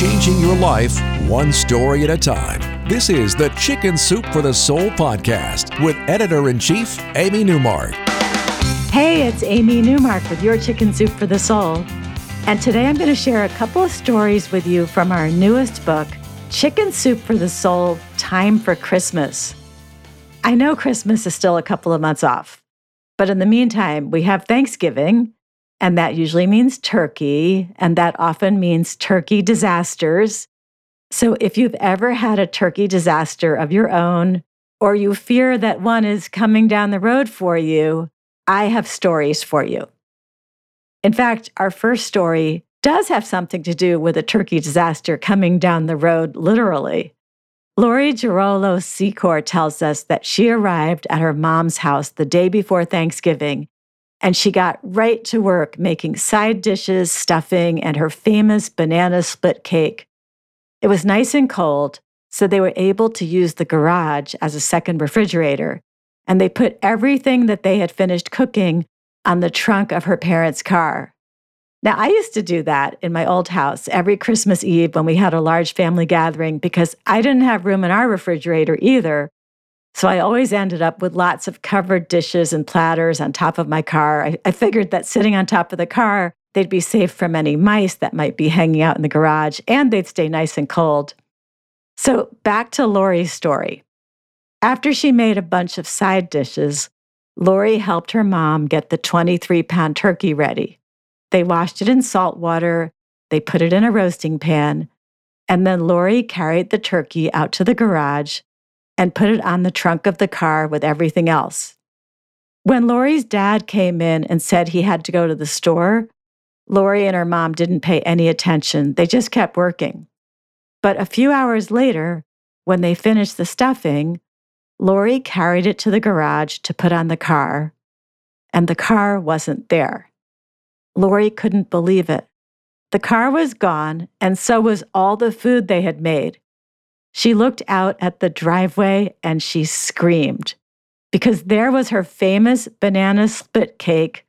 Changing your life one story at a time. This is the Chicken Soup for the Soul podcast with editor in chief, Amy Newmark. Hey, it's Amy Newmark with your Chicken Soup for the Soul. And today I'm going to share a couple of stories with you from our newest book, Chicken Soup for the Soul Time for Christmas. I know Christmas is still a couple of months off, but in the meantime, we have Thanksgiving and that usually means turkey, and that often means turkey disasters. So if you've ever had a turkey disaster of your own, or you fear that one is coming down the road for you, I have stories for you. In fact, our first story does have something to do with a turkey disaster coming down the road, literally. Lori Girolo Secor tells us that she arrived at her mom's house the day before Thanksgiving and she got right to work making side dishes, stuffing, and her famous banana split cake. It was nice and cold, so they were able to use the garage as a second refrigerator. And they put everything that they had finished cooking on the trunk of her parents' car. Now, I used to do that in my old house every Christmas Eve when we had a large family gathering because I didn't have room in our refrigerator either. So I always ended up with lots of covered dishes and platters on top of my car. I, I, figured that sitting on top of the car, they'd be safe from any mice that might be hanging out in the garage and they'd stay nice and cold. So back to Lori's story. After she made a bunch of side dishes, Lori helped her mom get the 23 pound turkey ready. They washed it in salt water, they put it in a roasting pan, and then Lori carried the turkey out to the garage and put it on the trunk of the car with everything else. When Lori's dad came in and said he had to go to the store, Lori and her mom didn't pay any attention. They just kept working. But a few hours later, when they finished the stuffing, Lori carried it to the garage to put on the car, and the car wasn't there. Lori couldn't believe it. The car was gone, and so was all the food they had made. She looked out at the driveway and she screamed because there was her famous banana split cake,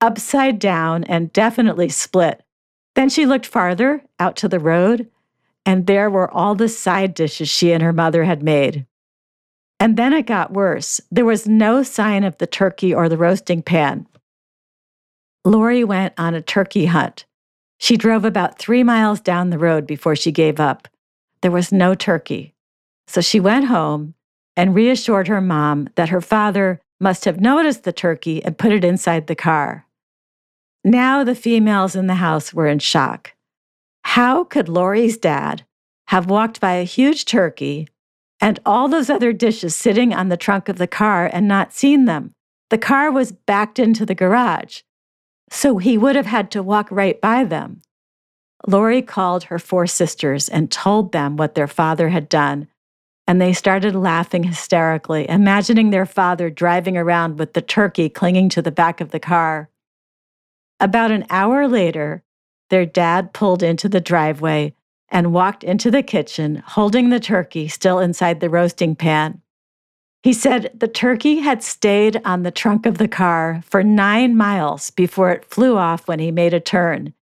upside down and definitely split. Then she looked farther out to the road, and there were all the side dishes she and her mother had made. And then it got worse. There was no sign of the turkey or the roasting pan. Lori went on a turkey hunt. She drove about three miles down the road before she gave up. There was no turkey. So she went home and reassured her mom that her father must have noticed the turkey and put it inside the car. Now the females in the house were in shock. How could Lori's dad have walked by a huge turkey and all those other dishes sitting on the trunk of the car and not seen them? The car was backed into the garage, so he would have had to walk right by them. Lori called her four sisters and told them what their father had done. And they started laughing hysterically, imagining their father driving around with the turkey clinging to the back of the car. About an hour later, their dad pulled into the driveway and walked into the kitchen, holding the turkey still inside the roasting pan. He said the turkey had stayed on the trunk of the car for nine miles before it flew off when he made a turn.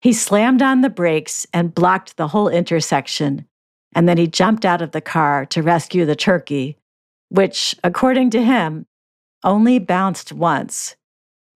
He slammed on the brakes and blocked the whole intersection, and then he jumped out of the car to rescue the turkey, which, according to him, only bounced once.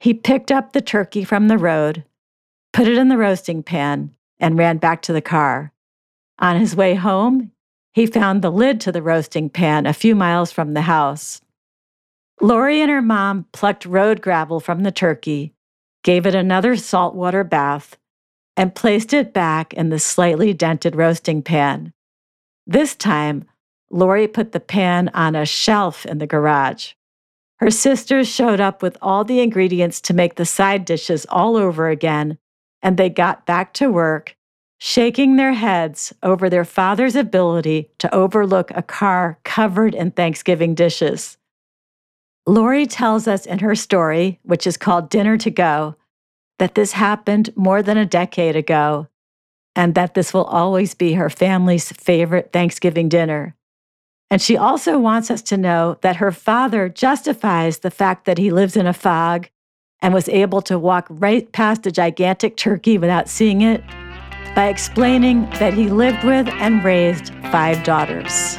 He picked up the turkey from the road, put it in the roasting pan, and ran back to the car. On his way home, he found the lid to the roasting pan a few miles from the house. Lori and her mom plucked road gravel from the turkey, gave it another saltwater bath, and placed it back in the slightly dented roasting pan. This time, Lori put the pan on a shelf in the garage. Her sisters showed up with all the ingredients to make the side dishes all over again, and they got back to work, shaking their heads over their father's ability to overlook a car covered in Thanksgiving dishes. Lori tells us in her story, which is called Dinner to Go, that this happened more than a decade ago and that this will always be her family's favorite Thanksgiving dinner. And she also wants us to know that her father justifies the fact that he lives in a fog and was able to walk right past a gigantic turkey without seeing it by explaining that he lived with and raised five daughters.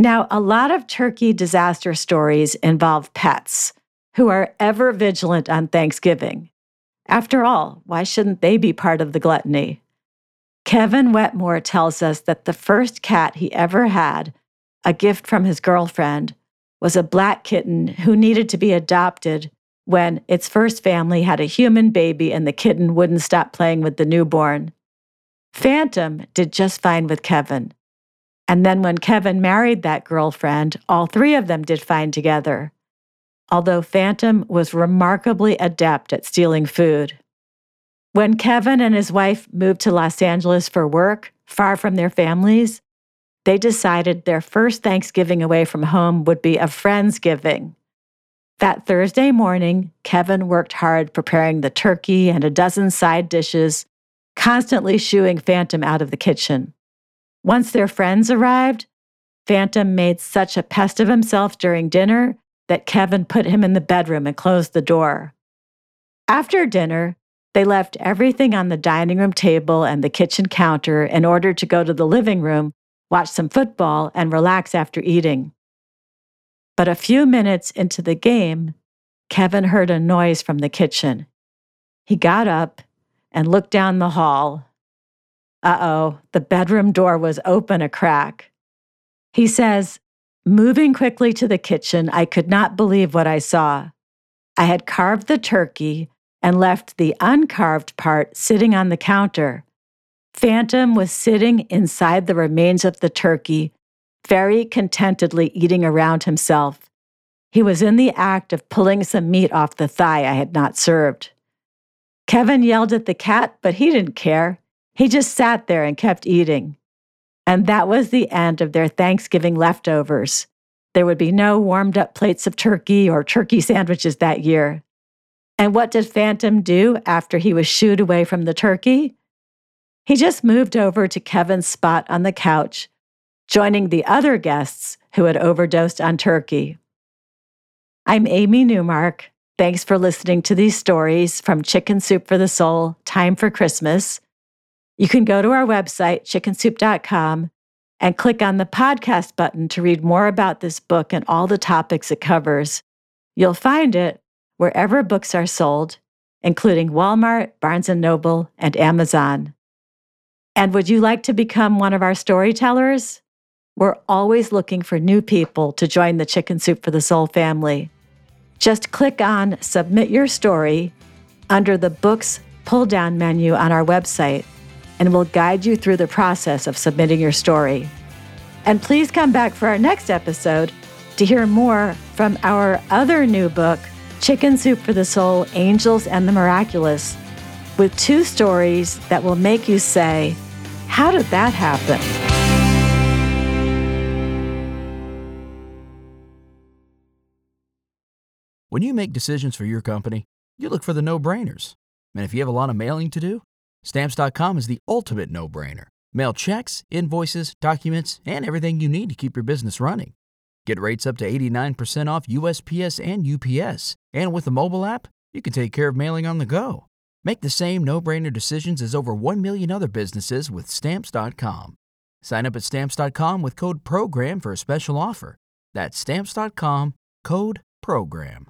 Now, a lot of turkey disaster stories involve pets who are ever vigilant on Thanksgiving. After all, why shouldn't they be part of the gluttony? Kevin Wetmore tells us that the first cat he ever had, a gift from his girlfriend, was a black kitten who needed to be adopted when its first family had a human baby and the kitten wouldn't stop playing with the newborn. Phantom did just fine with Kevin. And then when Kevin married that girlfriend, all three of them did fine together. Although Phantom was remarkably adept at stealing food. When Kevin and his wife moved to Los Angeles for work, far from their families, they decided their first Thanksgiving away from home would be a Friendsgiving. That Thursday morning, Kevin worked hard preparing the turkey and a dozen side dishes, constantly shooing Phantom out of the kitchen. Once their friends arrived, Phantom made such a pest of himself during dinner that Kevin put him in the bedroom and closed the door. After dinner, they left everything on the dining room table and the kitchen counter in order to go to the living room, watch some football, and relax after eating. But a few minutes into the game, Kevin heard a noise from the kitchen. He got up and looked down the hall uh oh, the bedroom door was open a crack. He says, Moving quickly to the kitchen, I could not believe what I saw. I had carved the turkey and left the uncarved part sitting on the counter. Phantom was sitting inside the remains of the turkey, very contentedly eating around himself. He was in the act of pulling some meat off the thigh I had not served. Kevin yelled at the cat, but he didn't care. He just sat there and kept eating. And that was the end of their Thanksgiving leftovers. There would be no warmed up plates of turkey or turkey sandwiches that year. And what did Phantom do after he was shooed away from the turkey? He just moved over to Kevin's spot on the couch, joining the other guests who had overdosed on turkey. I'm Amy Newmark. Thanks for listening to these stories from Chicken Soup for the Soul Time for Christmas. You can go to our website, chickensoup.com, and click on the podcast button to read more about this book and all the topics it covers. You'll find it wherever books are sold, including Walmart, Barnes & Noble, and Amazon. And would you like to become one of our storytellers? We're always looking for new people to join the Chicken Soup for the Soul family. Just click on Submit Your Story under the Books pull down menu on our website and will guide you through the process of submitting your story. And please come back for our next episode to hear more from our other new book, Chicken Soup for the Soul Angels and the Miraculous, with two stories that will make you say, How did that happen? When you make decisions for your company, you look for the no brainers. And if you have a lot of mailing to do, Stamps.com is the ultimate no brainer. Mail checks, invoices, documents, and everything you need to keep your business running. Get rates up to 89% off USPS and UPS. And with the mobile app, you can take care of mailing on the go. Make the same no-brainer decisions as over 1 million other businesses with stamps.com. Sign up at stamps.com with code program for a special offer. That's stamps.com, code program.